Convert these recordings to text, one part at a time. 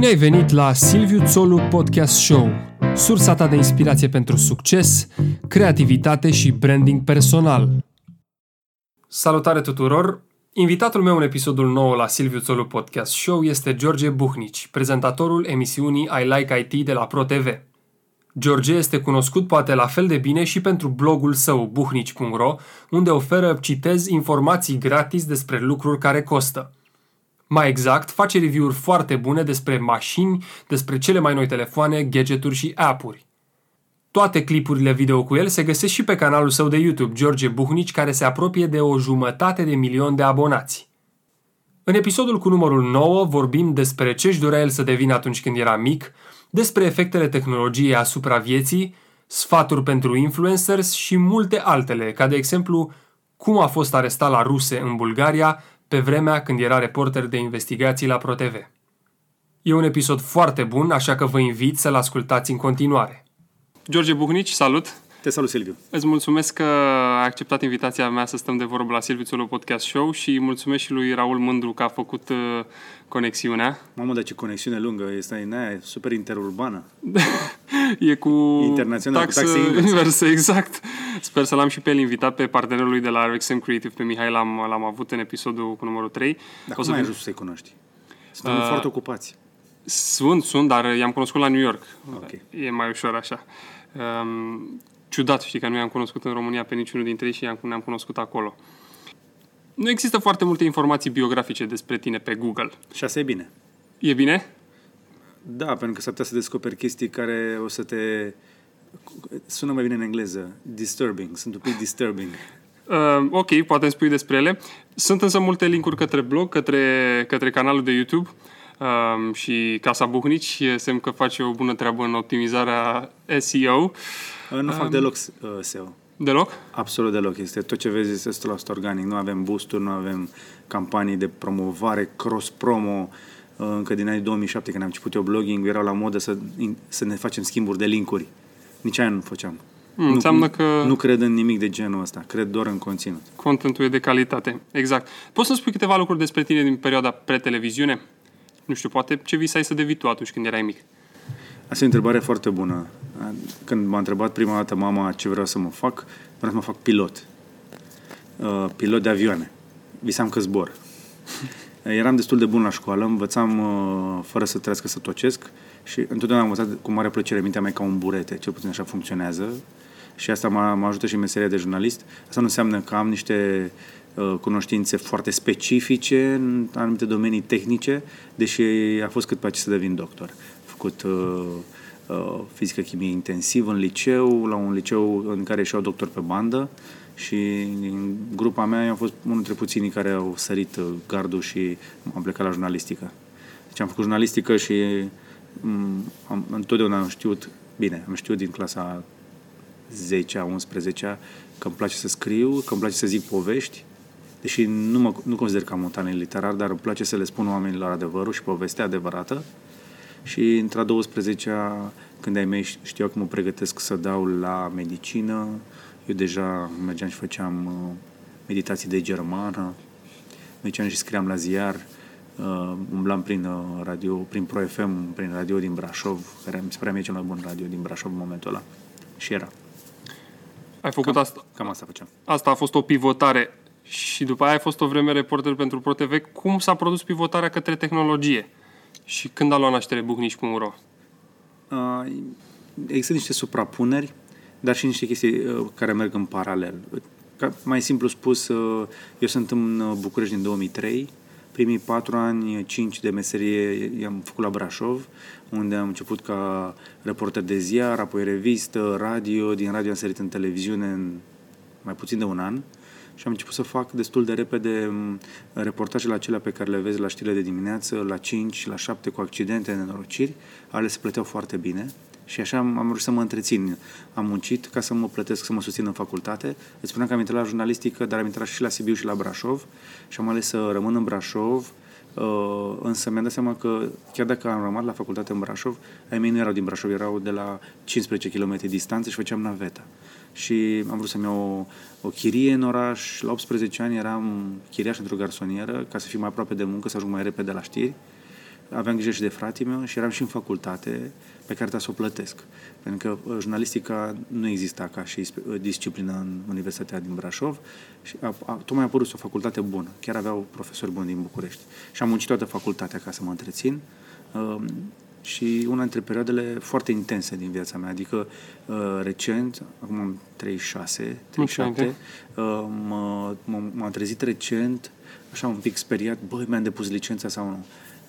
Bine ai venit la Silviu Țolu Podcast Show, sursa ta de inspirație pentru succes, creativitate și branding personal. Salutare tuturor! Invitatul meu în episodul nou la Silviu Țolu Podcast Show este George Buhnici, prezentatorul emisiunii I Like IT de la ProTV. George este cunoscut poate la fel de bine și pentru blogul său buhnici.ro, unde oferă, citez, informații gratis despre lucruri care costă – mai exact, face review-uri foarte bune despre mașini, despre cele mai noi telefoane, gadgeturi și app-uri. Toate clipurile video cu el se găsesc și pe canalul său de YouTube, George Buhnici, care se apropie de o jumătate de milion de abonați. În episodul cu numărul 9 vorbim despre ce își dorea el să devină atunci când era mic, despre efectele tehnologiei asupra vieții, sfaturi pentru influencers și multe altele, ca de exemplu cum a fost arestat la ruse în Bulgaria pe vremea când era reporter de investigații la ProTV. E un episod foarte bun, așa că vă invit să-l ascultați în continuare. George Buhnici, salut! Te salut, Silviu! Îți mulțumesc că ai acceptat invitația mea să stăm de vorbă la Silviu Țolo Podcast Show și mulțumesc și lui Raul Mândru că a făcut uh, conexiunea. Mamă, dar ce conexiune lungă! Este aia, super interurbană. e cu Internațional, taxă, cu taxe inversă, exact. Sper să l-am și pe el invitat pe partenerul lui de la RXM Creative, pe Mihai, l-am, l-am avut în episodul cu numărul 3. Dar o cum să ai ajuns să-i cunoști? Sunt uh, foarte ocupați. Sunt, sunt, dar i-am cunoscut la New York. Okay. E mai ușor așa. Um, ciudat, știi, că nu i-am cunoscut în România pe niciunul dintre ei și ne-am cunoscut acolo. Nu există foarte multe informații biografice despre tine pe Google. Și asta e bine. E bine? Da, pentru că s-ar putea să descoperi chestii care o să te... Sună mai bine în engleză. Disturbing. Sunt un pic disturbing. Uh, ok, poate îmi spui despre ele. Sunt însă multe linkuri către blog, către, către canalul de YouTube um, și Casa Buhnici. Semn că face o bună treabă în optimizarea SEO. Uh, nu fac um, deloc uh, SEO. Deloc? Absolut deloc. Este tot ce vezi este 100% organic. Nu avem boosturi, nu avem campanii de promovare, cross-promo. Uh, încă din anii 2007, când am început eu blogging, erau la modă să, să ne facem schimburi de linkuri. Nici aia nu făceam. Mm, nu, înseamnă că... Nu cred în nimic de genul ăsta. Cred doar în conținut. Contentul e de calitate. Exact. Poți să spui câteva lucruri despre tine din perioada pre-televiziune? Nu știu, poate ce visai să devii tu atunci când erai mic? Asta e o întrebare foarte bună. Când m-a întrebat prima dată mama ce vreau să mă fac, vreau să mă fac pilot. Uh, pilot de avioane. Visam că zbor. Eram destul de bun la școală, învățam uh, fără să trească să tocesc și întotdeauna am învățat cu mare plăcere mintea mea ca un burete, cel puțin așa funcționează și asta mă, mă ajută și în meseria de jurnalist. Asta nu înseamnă că am niște uh, cunoștințe foarte specifice în anumite domenii tehnice, deși a fost cât pe să devin doctor. Am făcut uh, uh, fizică chimie intensiv în liceu, la un liceu în care și-au doctor pe bandă și în grupa mea eu am fost unul dintre puținii care au sărit uh, gardul și am plecat la jurnalistică. Deci am făcut jurnalistică și um, am, întotdeauna am știut, bine, am știut din clasa 10-a, 11-a că îmi place să scriu, că îmi place să zic povești, deși nu, mă, nu consider că am un talent literar, dar îmi place să le spun oamenilor adevărul și povestea adevărată. Și într-a 12-a, când ai mei știau că mă pregătesc să dau la medicină, eu deja mergeam și făceam uh, meditații de germană, mergeam și scriam la ziar, uh, umblam prin uh, radio, prin Pro FM, prin radio din Brașov, care mi se părea mie cel mai bun radio din Brașov în momentul ăla. Și era. Ai făcut cam, asta? Cam asta făceam. Asta a fost o pivotare și după aia ai fost o vreme reporter pentru ProTV. Cum s-a produs pivotarea către tehnologie? Și când a luat naștere Buhnici.ro? Uh, există niște suprapuneri, dar și niște chestii uh, care merg în paralel. Ca, mai simplu spus, uh, eu sunt în uh, București din 2003, primii patru ani, cinci de meserie i-am făcut la Brașov, unde am început ca reporter de ziar, apoi revistă, radio, din radio am sărit în televiziune în mai puțin de un an. Uh, și am început să fac destul de repede mm, reportajele acelea pe care le vezi la știrile de dimineață, la 5, la 7 cu accidente, nenorociri, ale se plăteau foarte bine și așa am, am reușit să mă întrețin. Am muncit ca să mă plătesc, să mă susțin în facultate. Îți spuneam că am intrat la jurnalistică, dar am intrat și la Sibiu și la Brașov și am ales să rămân în Brașov, Uh, însă mi-am dat seama că chiar dacă am rămas la facultate în Brașov, ai mei nu erau din Brașov, erau de la 15 km distanță și făceam naveta și am vrut să-mi iau o, o chirie în oraș. La 18 ani eram chiriaș într-o garsonieră ca să fiu mai aproape de muncă, să ajung mai repede la știri. aveam grijă și de frații meu și eram și în facultate pe care trebuie să o plătesc. Pentru că uh, jurnalistica nu exista ca și uh, disciplină în Universitatea din Brașov și a, a, tocmai a apărut o facultate bună. Chiar aveau profesori buni din București. Și am muncit toată facultatea ca să mă întrețin. Uh, și una dintre perioadele foarte intense din viața mea. Adică, uh, recent, acum am 36, 37, uh, mă, m-am trezit recent, așa un pic speriat, băi, mi-am depus licența sau nu.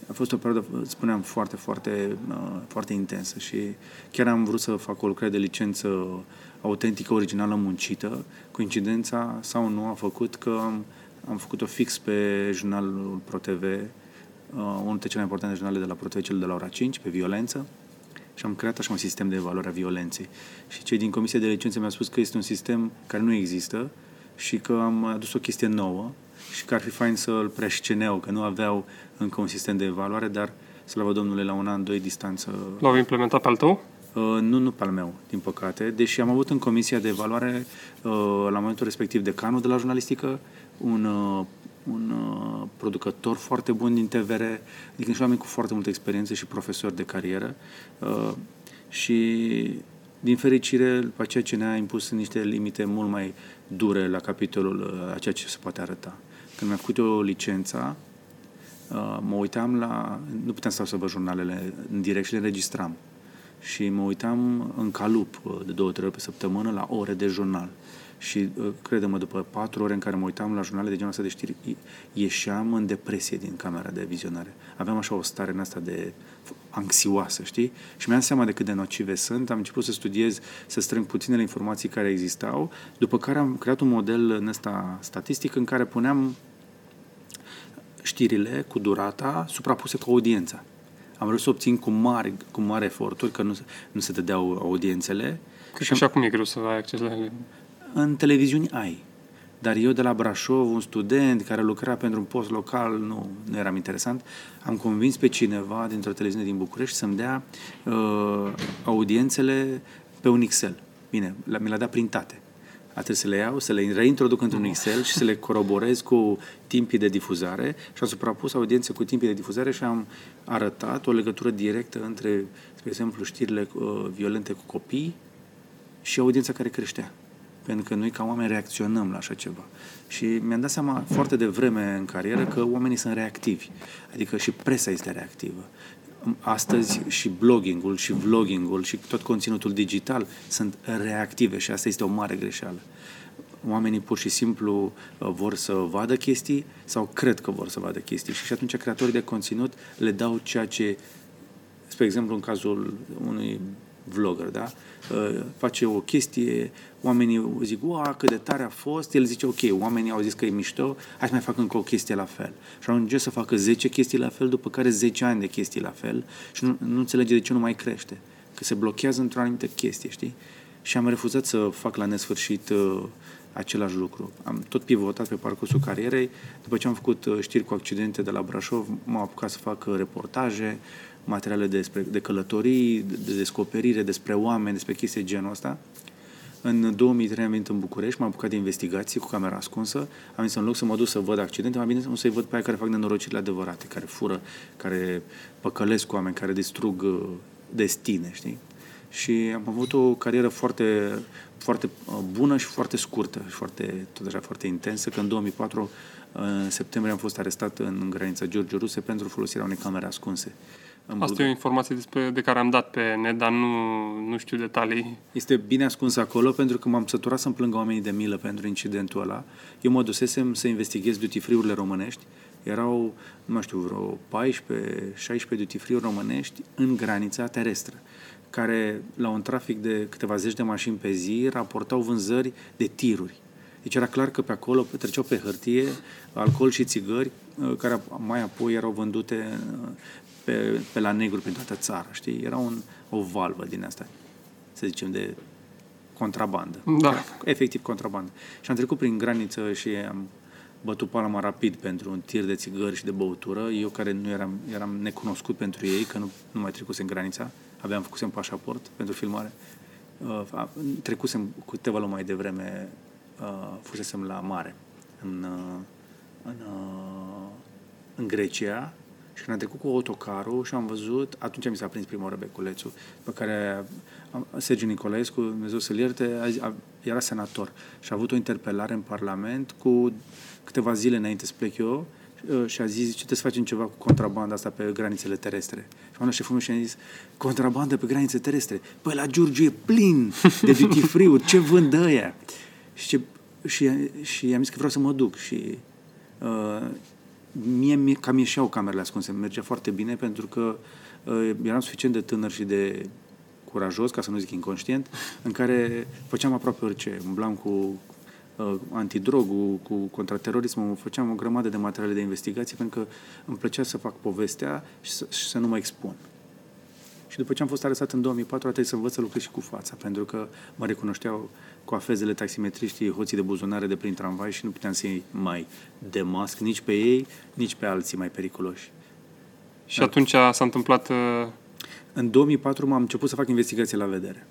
A fost o perioadă, spuneam, foarte, foarte, uh, foarte intensă și chiar am vrut să fac o lucrare de licență autentică, originală, muncită. Coincidența sau nu a făcut că am, am făcut-o fix pe jurnalul ProTV, uh, unul dintre cele mai importante jurnale de la ProTV, cel de la ora 5, pe violență. Și am creat așa un sistem de evaluare a violenței. Și cei din Comisia de Licență mi-au spus că este un sistem care nu există și că am adus o chestie nouă și că ar fi fain să-l preasceneau, că nu aveau încă un sistem de evaluare, dar, slavă Domnului, la un an, doi distanță... L-au implementat pe al tău? Uh, nu, nu pe al meu, din păcate, deși am avut în comisia de evaluare, uh, la momentul respectiv, decanul de la jurnalistică, un, uh, un uh, producător foarte bun din TVR, adică și oameni cu foarte multă experiență și profesori de carieră. Uh, și, din fericire, după ceea ce ne-a impus niște limite mult mai dure la capitolul uh, a ceea ce se poate arăta. Când mi-am făcut o licența, uh, mă uitam la... Nu puteam să văd jurnalele în direct și le înregistram. Și mă uitam în calup uh, de două, trei ori pe săptămână la ore de jurnal. Și, credem după patru ore în care mă uitam la jurnale de genul ăsta de știri, ieșeam în depresie din camera de vizionare. Aveam așa o stare în asta de anxioasă, știi? Și mi-am seama de cât de nocive sunt, am început să studiez, să strâng puținele informații care existau, după care am creat un model în ăsta statistic în care puneam știrile cu durata suprapuse cu audiența. Am vrut să obțin cu mare, cu mare eforturi, că nu, nu se dădeau audiențele. Că și așa cum e greu să ai acces la ele. În televiziuni ai. Dar eu de la Brașov, un student care lucra pentru un post local, nu, nu eram interesant, am convins pe cineva dintr-o televiziune din București să-mi dea uh, audiențele pe un Excel. Bine, mi le-a dat printate. A trebuit să le iau, să le reintroduc într-un Excel și să le coroborez cu timpii de difuzare și am suprapus audiențe cu timpii de difuzare și am arătat o legătură directă între, spre exemplu, știrile uh, violente cu copii și audiența care creștea pentru că noi ca oameni reacționăm la așa ceva. Și mi-am dat seama foarte devreme în carieră că oamenii sunt reactivi, adică și presa este reactivă. Astăzi și bloggingul și vloggingul și tot conținutul digital sunt reactive și asta este o mare greșeală. Oamenii pur și simplu uh, vor să vadă chestii sau cred că vor să vadă chestii și atunci creatorii de conținut le dau ceea ce, spre exemplu în cazul unui vlogger, da? Uh, face o chestie, oamenii zic, ua, cât de tare a fost, el zice, ok, oamenii au zis că e mișto, hai să mai fac încă o chestie la fel. Și ajunge să facă 10 chestii la fel, după care 10 ani de chestii la fel și nu, nu înțelege de ce nu mai crește. Că se blochează într-o anumită chestie, știi? Și am refuzat să fac la nesfârșit uh, același lucru. Am tot pivotat pe parcursul carierei. După ce am făcut uh, știri cu accidente de la Brașov, m-am apucat să fac uh, reportaje, materiale despre, de călătorii, de descoperire despre oameni, despre chestii genul ăsta. În 2003 am venit în București, m-am apucat de investigații cu camera ascunsă. Am venit în loc să mă duc să văd accidente, am venit să-i văd pe aia care fac nenorocirile adevărate, care fură, care păcălesc oameni, care distrug uh, destine, știi? Și am avut o carieră foarte, foarte uh, bună și foarte scurtă și foarte, tot așa, foarte intensă, că în 2004, în septembrie, am fost arestat în granița George Ruse pentru folosirea unei camere ascunse. Asta e o informație despre, de care am dat pe net, dar nu, nu știu detalii. Este bine ascuns acolo pentru că m-am săturat să-mi plângă oamenii de milă pentru incidentul ăla. Eu mă dusesem să investighez duty free-urile românești. Erau, nu mai știu, vreo 14-16 duty free românești în granița terestră care la un trafic de câteva zeci de mașini pe zi raportau vânzări de tiruri. Deci era clar că pe acolo treceau pe hârtie alcool și țigări uh, care mai apoi erau vândute uh, pe, pe la negru prin toată țara, știi? Era un, o valvă din asta, să zicem, de contrabandă. Da. Efectiv contrabandă. Și am trecut prin graniță și am bătut palma rapid pentru un tir de țigări și de băutură. Eu care nu eram, eram necunoscut pentru ei, că nu, nu mai trecusem granița, aveam făcusem pașaport pentru filmare. Uh, trecusem cu câteva luni mai devreme, uh, fusesem la mare, în, uh, în, uh, în Grecia, Și când am trecut cu autocarul și am văzut, atunci mi s-a prins prima oară beculețul, pe care am- Sergiu Nicolaescu, Dumnezeu să-l ierte, a- a- era senator și a avut o interpelare în Parlament cu câteva zile înainte să plec eu uh, și a zis, ce trebuie să facem ceva cu contrabanda asta pe granițele terestre. Și am luat șeful meu și a zis, contrabandă pe granițe terestre? Păi la Giurgiu e plin de duty free-uri, ce vând ăia? Și, ce, și, și am zis că vreau să mă duc și uh, mie mi- cam ieșeau camerele ascunse, mergea foarte bine pentru că uh, eram suficient de tânăr și de curajos, ca să nu zic inconștient, în care făceam aproape orice. Umblam cu uh, antidrogul, cu contraterorismul, făceam o grămadă de materiale de investigație pentru că îmi plăcea să fac povestea și să, și să nu mă expun. Și după ce am fost arestat în 2004, a trebuit să învăț să lucrez și cu fața, pentru că mă recunoșteau cu afezele taximetriștii, hoții de buzunare de prin tramvai și nu puteam să-i mai demasc nici pe ei, nici pe alții mai periculoși. Și atunci s-a întâmplat... uh, În 2004 m-am început să fac investigație la vedere.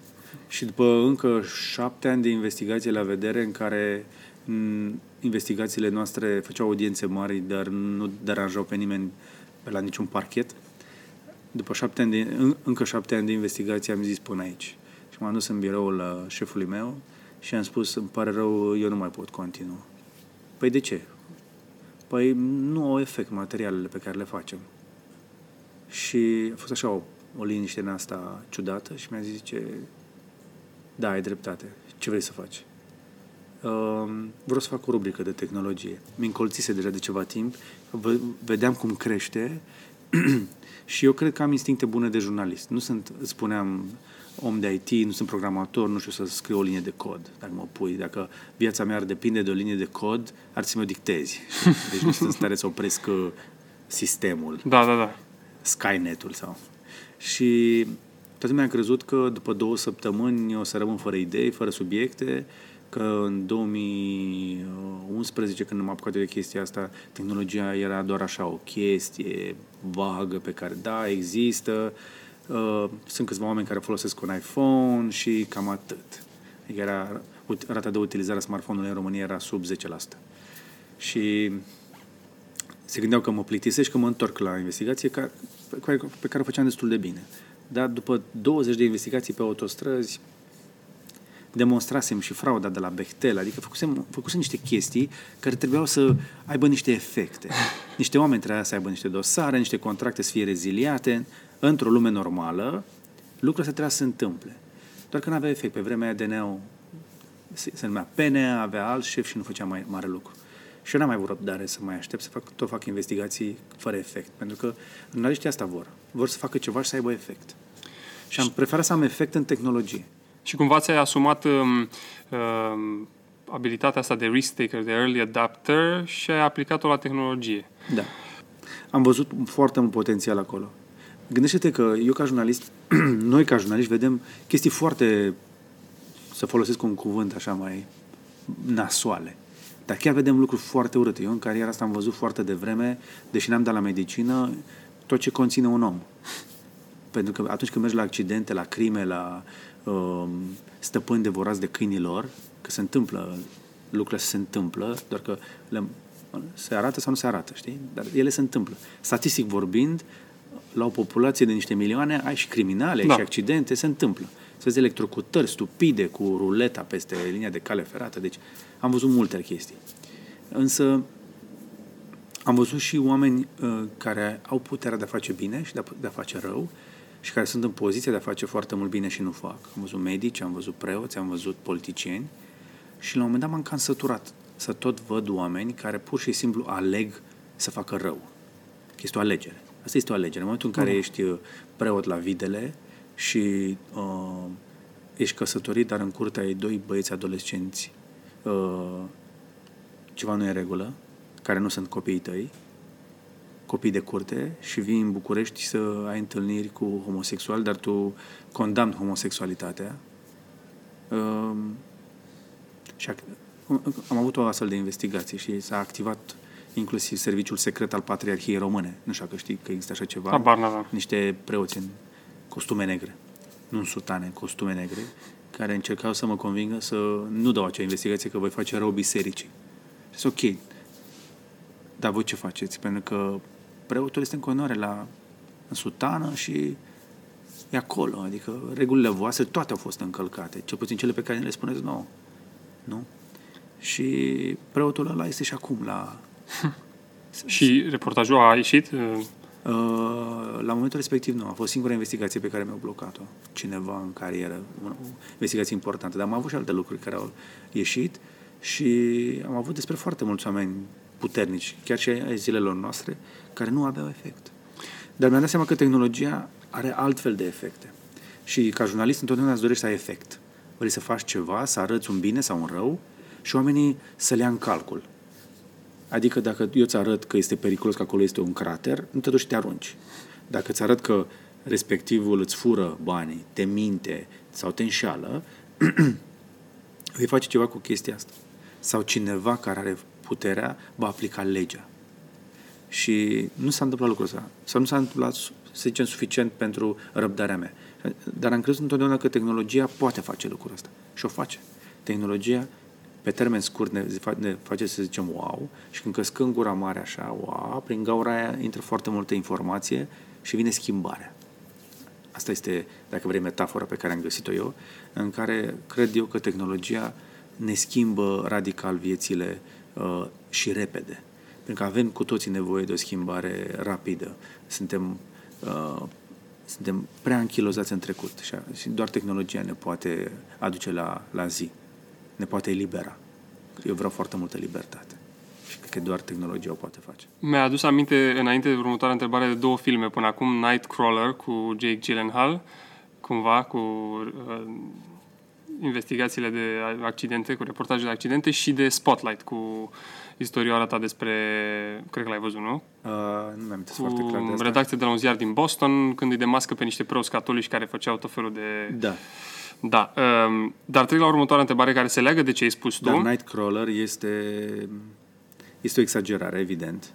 Și după încă șapte ani de investigație la vedere, în care m, investigațiile noastre făceau audiențe mari, dar nu deranjau pe nimeni pe la niciun parchet, după șapte ani de, în, încă șapte ani de investigație am zis până aici. Și m-am dus în biroul la șefului meu și am spus, îmi pare rău, eu nu mai pot continua. Păi de ce? Păi nu au efect materialele pe care le facem. Și a fost așa o, o liniște în asta ciudată și mi-a zis, ce da, ai dreptate. Ce vrei să faci? Uh, vreau să fac o rubrică de tehnologie. Mi încolțise deja de ceva timp, v- vedeam cum crește și eu cred că am instincte bune de jurnalist. Nu sunt, îți spuneam, om de IT, nu sunt programator, nu știu să scriu o linie de cod. Dacă mă pui, dacă viața mea ar depinde de o linie de cod, ar să mi-o dictezi. Deci nu sunt în stare să opresc uh, sistemul. Da, da, da. Skynet-ul sau... Și toată lumea a crezut că după două săptămâni o să rămân fără idei, fără subiecte, că în 2011, când m-am apucat eu de chestia asta, tehnologia era doar așa o chestie vagă pe care, da, există, uh, sunt câțiva oameni care folosesc un iPhone și cam atât. Adică era, ut- rata de utilizare a smartphone-ului în România era sub 10%. Și se gândeau că mă plictisesc și că mă întorc la investigație ca, pe, care, pe care o făceam destul de bine. Dar după 20 de investigații pe autostrăzi, demonstrasem și frauda de la Bechtel, adică făcusem, făcusem niște chestii care trebuiau să aibă niște efecte. Niște oameni trebuia să aibă niște dosare, niște contracte să fie reziliate. Într-o lume normală, lucrurile astea trebuia să se întâmple. Doar că nu avea efect. Pe vremea aia DNA-ul se, se numea PNA, avea alt șef și nu făcea mai mare lucru. Și eu n-am mai avut răbdare să mai aștept să fac, tot fac investigații fără efect. Pentru că jurnaliștii asta vor. Vor să facă ceva și să aibă efect. Și am preferat să am efect în tehnologie. Și cumva ți-ai asumat um, um, abilitatea asta de risk taker, de early adapter și ai aplicat-o la tehnologie. Da. Am văzut foarte mult potențial acolo. Gândește-te că eu ca jurnalist, noi ca jurnaliști vedem chestii foarte, să folosesc un cuvânt așa mai nasoale. Dar chiar vedem lucruri foarte urâte. Eu în cariera asta am văzut foarte devreme, deși n-am dat la medicină, tot ce conține un om. Pentru că atunci când mergi la accidente, la crime, la uh, stăpâni devorați de câinilor, că se întâmplă, lucrurile se întâmplă, doar că le, se arată sau nu se arată, știi? Dar ele se întâmplă. Statistic vorbind, la o populație de niște milioane, ai și criminale, Da. ai și accidente, se întâmplă. Să vezi electrocutări stupide cu ruleta peste linia de cale ferată. Deci am văzut multe chestii. Însă am văzut și oameni uh, care au puterea de a face bine și de a, de a face rău și care sunt în poziția de a face foarte mult bine și nu fac. Am văzut medici, am văzut preoți, am văzut politicieni și la un moment dat m-am cam săturat să tot văd oameni care pur și simplu aleg să facă rău. Că Este o alegere. Asta este o alegere. În momentul în care ești uh, preot la videle și uh, ești căsătorit, dar în curte ai doi băieți adolescenți, uh, ceva nu e în regulă, care nu sunt copiii tăi, copii de curte și vii în București să ai întâlniri cu homosexuali, dar tu condamni homosexualitatea. Uh, și ac- am avut o astfel de investigație și s-a activat inclusiv serviciul secret al Patriarhiei Române. Nu știu dacă știi că există așa ceva. Habar n-aveam. Niște preoți în costume negre, nu în sutane, în costume negre, care încercau să mă convingă să nu dau acea investigație că voi face rău bisericii. Și ok, dar voi ce faceți? Pentru că preotul este în continuare la, în sutană și e acolo. Adică regulile voastre toate au fost încălcate, cel puțin cele pe care le spuneți nouă. Nu? Și preotul ăla este și acum la... și reportajul a ieșit? Uh, la momentul respectiv nu. A fost singura investigație pe care mi-au blocat-o. Cineva în carieră. O investigație importantă. Dar am avut și alte lucruri care au ieșit și am avut despre foarte mulți oameni puternici, chiar și ai zilelor noastre, care nu aveau efect. Dar mi-am dat seama că tehnologia are altfel de efecte. Și ca jurnalist întotdeauna îți dorești să ai efect. Vrei să faci ceva, să arăți un bine sau un rău și oamenii să le ia în calcul. Adică dacă eu îți arăt că este periculos că acolo este un crater, nu te duci și te arunci. Dacă îți arăt că respectivul îți fură banii, te minte sau te înșeală, vei face ceva cu chestia asta. Sau cineva care are puterea va aplica legea. Și nu s-a întâmplat lucrul ăsta. Sau nu s-a întâmplat, să zicem, suficient pentru răbdarea mea. Dar am crezut întotdeauna că tehnologia poate face lucrul ăsta. Și o face. Tehnologia pe termen scurt ne, ne face să zicem wow și când căscăm gura mare așa, wow, prin gaura aia intră foarte multă informație și vine schimbarea. Asta este, dacă vrei, metafora pe care am găsit-o eu, în care cred eu că tehnologia ne schimbă radical viețile uh, și repede. Pentru că avem cu toții nevoie de o schimbare rapidă. Suntem, uh, suntem prea închilozați în trecut și, și doar tehnologia ne poate aduce la, la zi ne poate elibera. Eu vreau foarte multă libertate. Și cred că doar tehnologia o poate face. Mi-a adus aminte, înainte de următoarea întrebare, de două filme până acum. Nightcrawler cu Jake Gyllenhaal, cumva cu uh, investigațiile de accidente, cu reportaje de accidente și de Spotlight cu istorioara ta despre, cred că l-ai văzut, nu? Uh, nu mi-am foarte clar de asta. redacție de la un ziar din Boston, când îi demască pe niște preoți catolici care făceau tot felul de... Da da, um, dar trec la următoarea întrebare care se leagă de ce ai spus tu. Dar Nightcrawler este, este o exagerare, evident.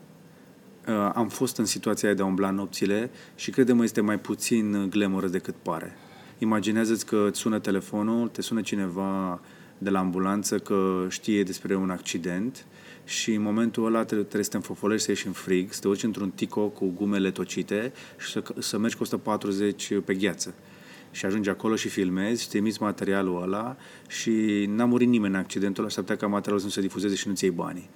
Uh, am fost în situația de a umbla nopțile și credem este mai puțin glamorous decât pare. Imaginează-ți că îți sună telefonul, te sună cineva de la ambulanță că știe despre un accident și în momentul ăla trebuie să te înfofolești, să ieși în frig, să te urci într-un tico cu gumele tocite și să, să mergi cu 140 pe gheață și ajungi acolo și filmezi și trimiți materialul ăla și n-a murit nimeni în accidentul ăla și s-ar ca materialul să nu se difuzeze și nu-ți iei banii.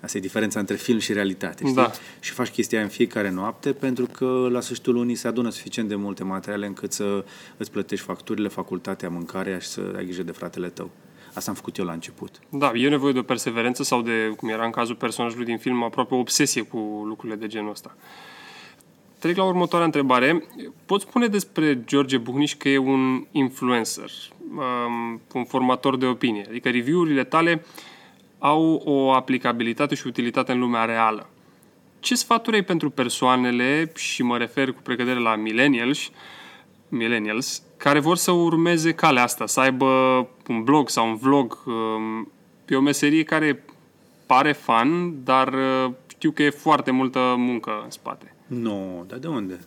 Asta e diferența între film și realitate, știi? Da. Și faci chestia în fiecare noapte pentru că la sfârșitul lunii se adună suficient de multe materiale încât să îți plătești facturile, facultatea, mâncarea și să ai grijă de fratele tău. Asta am făcut eu la început. Da, e nevoie de o perseverență sau de, cum era în cazul personajului din film, aproape o obsesie cu lucrurile de genul ăsta. Trec la următoarea întrebare. Poți spune despre George Buhniș că e un influencer, um, un formator de opinie, adică review-urile tale au o aplicabilitate și utilitate în lumea reală. Ce sfaturi ai pentru persoanele, și mă refer cu precădere la millennials, millennials, care vor să urmeze calea asta, să aibă un blog sau un vlog um, pe o meserie care pare fan, dar uh, știu că e foarte multă muncă în spate. Nu, no, dar de unde?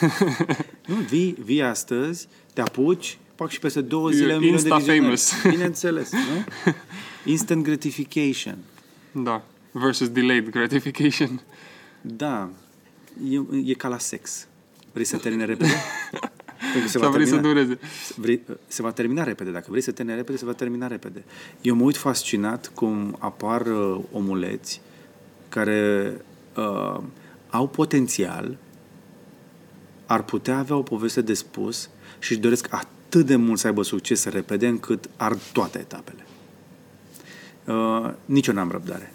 nu, vii, vii astăzi, te apuci, fac și peste două zile un milion de famous. Bineînțeles, nu? Instant gratification. Da, versus delayed gratification. Da, e, e ca la sex. Vrei să termine repede? Pentru se va vrei termina, să dureze. Vrei, se va termina repede. Dacă vrei să termine repede, se va termina repede. Eu mă uit fascinat cum apar uh, omuleți care uh, au potențial, ar putea avea o poveste de spus și își doresc atât de mult să aibă succes repede încât ard toate etapele. Uh, nici eu n-am răbdare.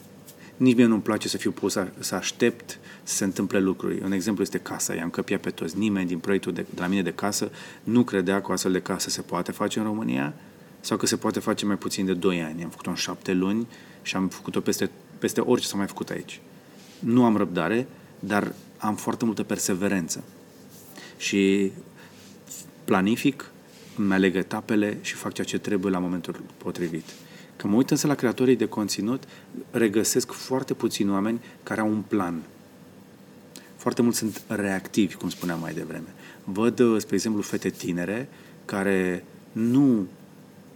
Nici mie nu-mi place să fiu pus să, să aștept să se întâmple lucruri. Un exemplu este casa. I-am căpiat pe toți. Nimeni din proiectul de, de la mine de casă nu credea că o astfel de casă se poate face în România sau că se poate face mai puțin de 2 ani. Am făcut-o în 7 luni și am făcut-o peste, peste orice s-a mai făcut aici. Nu am răbdare, dar am foarte multă perseverență. Și planific, îmi aleg etapele și fac ceea ce trebuie la momentul potrivit. Când mă uit însă la creatorii de conținut, regăsesc foarte puțini oameni care au un plan. Foarte mulți sunt reactivi, cum spuneam mai devreme. Văd, spre exemplu, fete tinere care nu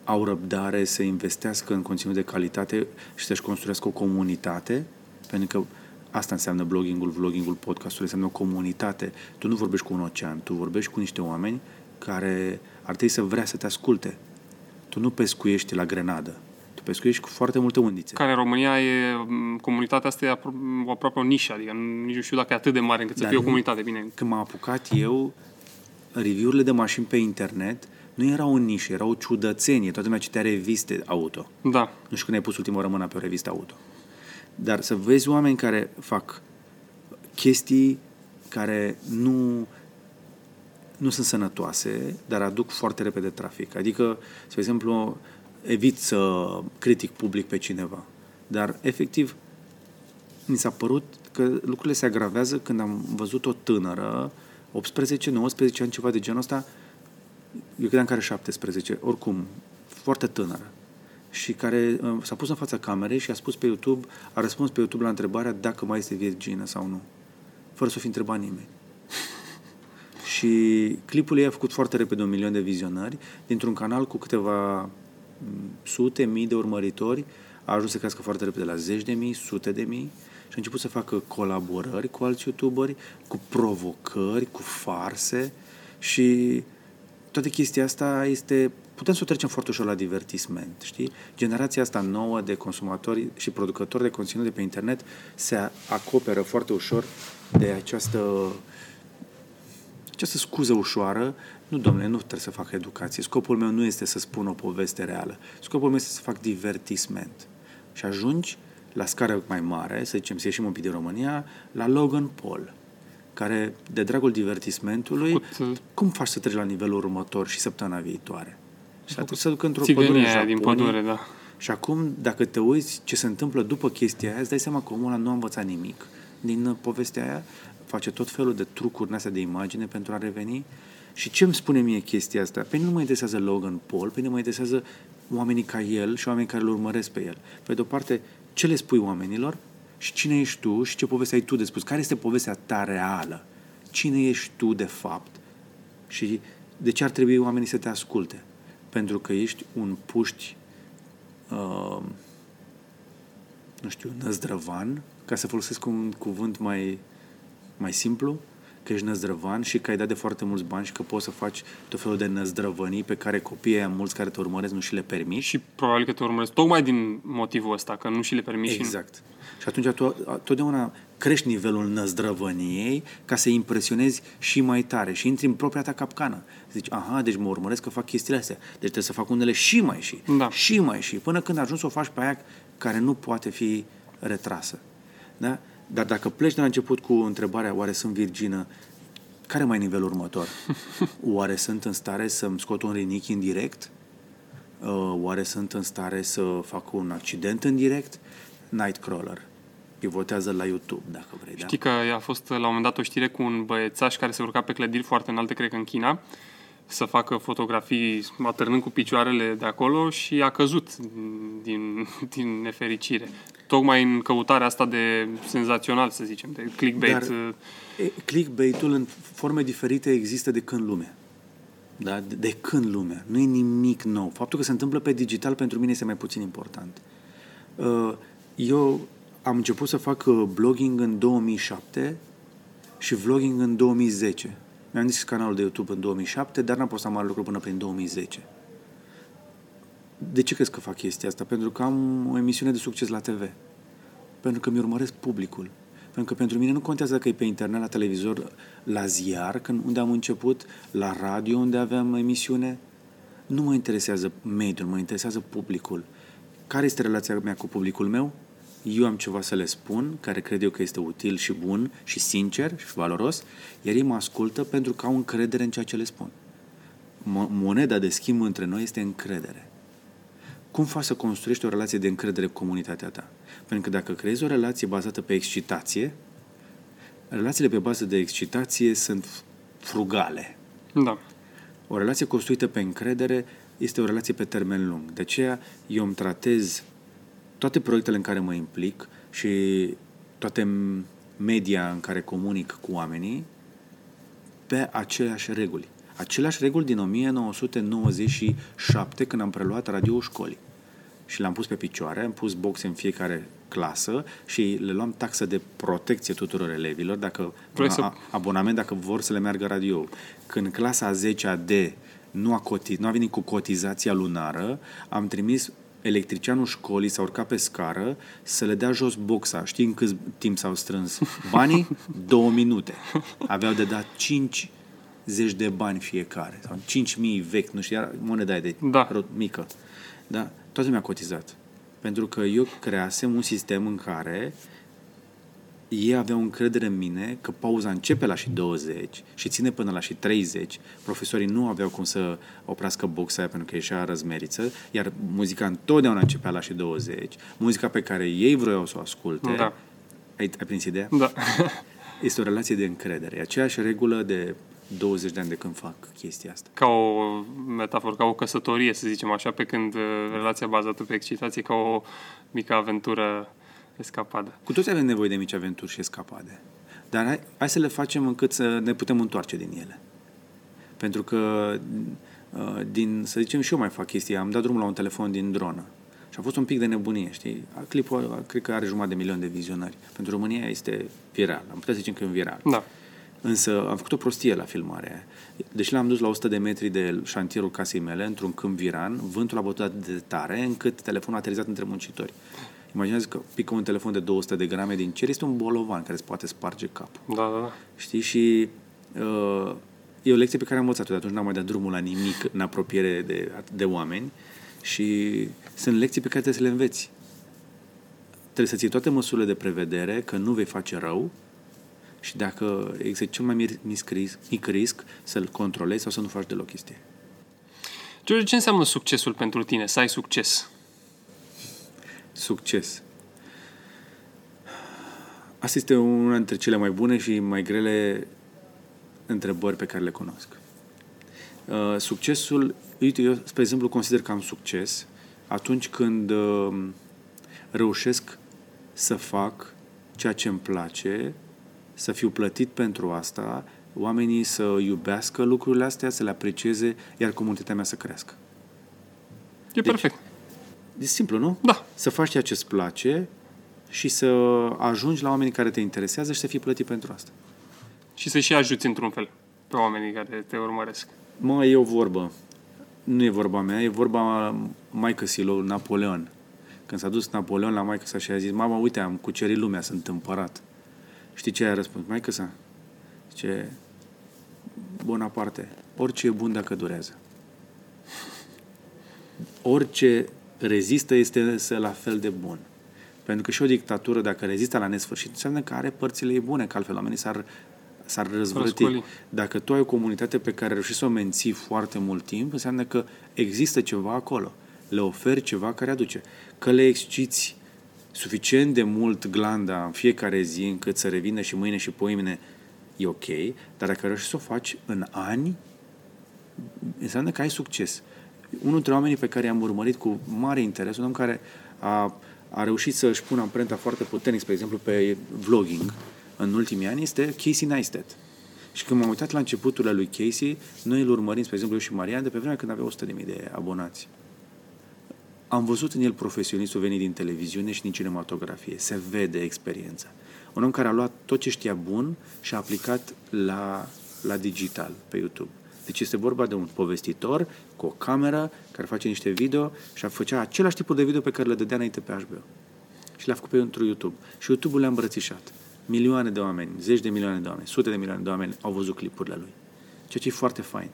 au răbdare să investească în conținut de calitate și să-și construiască o comunitate, pentru că Asta înseamnă bloggingul, vloggingul, podcastul, înseamnă o comunitate. Tu nu vorbești cu un ocean, tu vorbești cu niște oameni care ar trebui să vrea să te asculte. Tu nu pescuiești la grenadă. Tu pescuiești cu foarte multe undițe. Care în România e, m, comunitatea asta e apro- aproape o nișă, adică nu, nici nu știu dacă e atât de mare încât să Dar fie o nu- comunitate, bine. Când m-am apucat eu, review-urile de mașini pe internet nu erau în nișă, erau o ciudățenie. Toată lumea citea reviste auto. Da, Nu știu când ai pus ultima oară mâna pe o revistă auto. Dar să vezi oameni care fac chestii care nu, nu sunt sănătoase, dar aduc foarte repede trafic. Adică, spre exemplu, evit să critic public pe cineva. Dar, efectiv, mi s-a părut că lucrurile se agravează când am văzut o tânără, 18, 19 ani, ceva de genul ăsta, eu credeam că are 17, oricum, foarte tânără și care uh, s-a pus în fața camerei și a spus pe YouTube, a răspuns pe YouTube la întrebarea dacă mai este virgină sau nu, fără să o fi întrebat nimeni. și clipul ei a făcut foarte repede un milion de vizionări, dintr-un canal cu câteva m, sute, mii de urmăritori, a ajuns să crească foarte repede la zeci de mii, sute de mii și a început să facă colaborări cu alți youtuberi, cu provocări, cu farse și toată chestia asta este, putem să o trecem foarte ușor la divertisment, știi? Generația asta nouă de consumatori și producători de conținut de pe internet se acoperă foarte ușor de această această scuză ușoară, nu, domnule, nu trebuie să fac educație. Scopul meu nu este să spun o poveste reală. Scopul meu este să fac divertisment. Și ajungi la scară mai mare, să zicem, să ieșim un pic de România, la Logan Paul, care, de dragul divertismentului, Făcut, cum faci să treci la nivelul următor și săptămâna viitoare? Și atunci se duc într-o țigănia pădure în aia din Japonia. pădure, da. Și acum, dacă te uiți ce se întâmplă după chestia aia, îți dai seama că omul ăla nu a învățat nimic din uh, povestea aia, face tot felul de trucuri în astea de imagine pentru a reveni. Și ce îmi spune mie chestia asta? Pe mine nu mă interesează Logan Paul, pe mine mă interesează oamenii ca el și oamenii care îl urmăresc pe el. Pe de o parte, ce le spui oamenilor și cine ești tu și ce poveste ai tu de spus? Care este povestea ta reală? Cine ești tu de fapt? Și de ce ar trebui oamenii să te asculte? Pentru că ești un puști uh, nu știu, năzdrăvan, ca să folosesc un cuvânt mai, mai simplu, că ești năzdrăvan și că ai dat de foarte mulți bani și că poți să faci tot felul de năzdrăvănii pe care copiii aia mulți care te urmăresc nu și le permiți. Și probabil că te urmăresc tocmai din motivul ăsta, că nu și le permiți. și- Exact. Și atunci tu a- totdeauna crești nivelul năzdrăvăniei ca să impresionezi și mai tare și intri în propria ta capcană. Zici, aha, deci mă urmăresc că fac chestiile astea. Deci trebuie să fac unele și mai și. Da. Și mai și. Până când ajungi să o faci pe aia care nu poate fi retrasă. Da? Dar dacă pleci de la început cu întrebarea, oare sunt virgină, care mai e nivelul următor? Oare sunt în stare să-mi scot un rinichi în direct? Uh, oare sunt în stare să fac un accident în direct? Nightcrawler. Pivotează la YouTube, dacă vrei. Știi că a fost la un moment dat o știre cu un băiețaș care se urca pe clădiri foarte înalte, cred că în China, să facă fotografii atârnând cu picioarele de acolo și a căzut din, din nefericire. Tocmai în căutarea asta de senzațional, să zicem, de clickbait. Dar- Da. E, clickbait-ul în forme diferite există de când lumea. Da? De, de când lumea. Nu e nimic nou. Faptul că se întâmplă pe digital pentru mine este mai puțin important. Uh, Eu am început să fac uh, blogging în 2007 și vlogging în 2010. Mi-am deschis canalul de YouTube în 2007, dar n-am postat mare lucru până prin 2010. De ce crezi că fac chestia asta? Pentru că am o emisiune de succes la TV. Pentru că mi urmăresc publicul. Pentru că pentru mine nu contează dacă e pe internet, la televizor, la ziar, când, unde am început, la radio, unde aveam emisiune. Nu mă interesează mediul, mă interesează publicul. Care este relația mea cu publicul meu? Eu am ceva să le spun, care cred eu că este util și bun și sincer și valoros, iar ei mă ascultă pentru că au încredere în ceea ce le spun. Mo- moneda de schimb între noi este încredere. Cum faci să construiești o relație de încredere cu comunitatea ta? Pentru că dacă creezi o relație bazată pe excitație, relațiile pe bază de excitație sunt frugale. Da. O relație construită pe încredere este o relație pe termen lung. De aceea eu îmi tratez toate proiectele în care mă implic și toate media în care comunic cu oamenii pe aceleași reguli. Aceleași reguli din 1997 când am preluat radioul școlii. și le-am pus pe picioare, am pus boxe în fiecare clasă și le luam taxă de protecție tuturor elevilor, dacă Vrei să- a, abonament dacă vor să le meargă radio. Când clasa a 10-a D nu a, cotiz, nu a venit cu cotizația lunară, am trimis electricianul școlii s-a urcat pe scară să le dea jos boxa. Știi în cât timp s-au strâns banii? Două minute. Aveau de dat 5 zeci de bani fiecare. Sau 5.000 vechi, nu știu, era moneda aia de Da. ro- mică. Da? Toată lumea a cotizat. Pentru că eu creasem un sistem în care ei aveau încredere în mine că pauza începe la și 20 și ține până la și 30. Profesorii nu aveau cum să oprească boxa aia pentru că ieșea răzmeriță, iar muzica întotdeauna începea la și 20. Muzica pe care ei vreau să o asculte. Da. Ai, ai prins ideea? Da. Este o relație de încredere. E aceeași regulă de 20 de ani de când fac chestia asta. ca o metaforă, ca o căsătorie, să zicem așa, pe când uh, relația bazată pe excitație ca o mică aventură escapadă. Cu toți avem nevoie de mici aventuri și escapade. Dar hai, hai să le facem încât să ne putem întoarce din ele. Pentru că, uh, din, să zicem, și eu mai fac chestia. Am dat drumul la un telefon din dronă. Și a fost un pic de nebunie, știi? Clipul, cred că are jumătate de milion de vizionări. Pentru România este viral. Am putea să zicem că e un viral. Da. Însă am făcut o prostie la filmarea aia. Deși l-am dus la 100 de metri de șantierul casei mele, într-un câmp viran, vântul a bătut atât de tare încât telefonul a aterizat între muncitori. Imaginează că pică un telefon de 200 de grame din cer, este un bolovan care îți poate sparge capul. Da, da, da. Știi? Și uh, e o lecție pe care am învățat-o. De atunci n-am mai dat drumul la nimic în apropiere de, de oameni și sunt lecții pe care trebuie să le înveți. Trebuie să ții toate măsurile de prevedere că nu vei face rău și dacă există cel mai mic, mic, risc, mic risc să-l controlezi sau să nu faci deloc chestie. George, ce înseamnă succesul pentru tine? Să ai succes? Succes. Asta este una dintre cele mai bune și mai grele întrebări pe care le cunosc. Uh, succesul, uite, eu, spre exemplu, consider că am succes atunci când uh, reușesc să fac ceea ce îmi place, să fiu plătit pentru asta, oamenii să iubească lucrurile astea, să le aprecieze, iar comunitatea mea să crească. E perfect. E simplu, nu? Da. Să faci ceea ce îți place și să ajungi la oamenii care te interesează și să fii plătit pentru asta. Și să și ajuți într-un fel pe oamenii care te urmăresc. Mă, e o vorbă. Nu e vorba mea, e vorba maică lui Napoleon. Când s-a dus Napoleon la maică sa și a zis, mama, uite, am cucerit lumea, sunt împărat. Știi ce a răspuns? Maică sa, zice, Bonaparte, orice e bun dacă durează. Orice rezistă este însă la fel de bun. Pentru că și o dictatură, dacă rezistă la nesfârșit, înseamnă că are părțile ei bune, că altfel oamenii s-ar, s-ar răzvrăti. Răscoli. Dacă tu ai o comunitate pe care reușești să o menții foarte mult timp, înseamnă că există ceva acolo. Le oferi ceva care aduce. Că le exciți suficient de mult glanda în fiecare zi încât să revină și mâine și poimine, e ok, dar dacă reușești să o faci în ani, înseamnă că ai succes. Unul dintre oamenii pe care i-am urmărit cu mare interes, un om care a, a reușit să își pună amprenta foarte puternic, spre exemplu, pe vlogging în ultimii ani, este Casey Neistat. Și când m-am uitat la începuturile lui Casey, noi îl urmărim, spre exemplu, eu și Marian, de pe vremea când avea 100.000 de abonați. Am văzut în el profesionistul venit din televiziune și din cinematografie. Se vede experiența. Un om care a luat tot ce știa bun și a aplicat la, la digital, pe YouTube. Deci este vorba de un povestitor cu o cameră care face niște video și a făcea același tipul de video pe care le dădea înainte pe HBO. Și le-a făcut pe pentru YouTube. Și YouTube-ul le-a îmbrățișat. Milioane de oameni, zeci de milioane de oameni, sute de milioane de oameni au văzut clipurile lui. Ceea ce e foarte fain.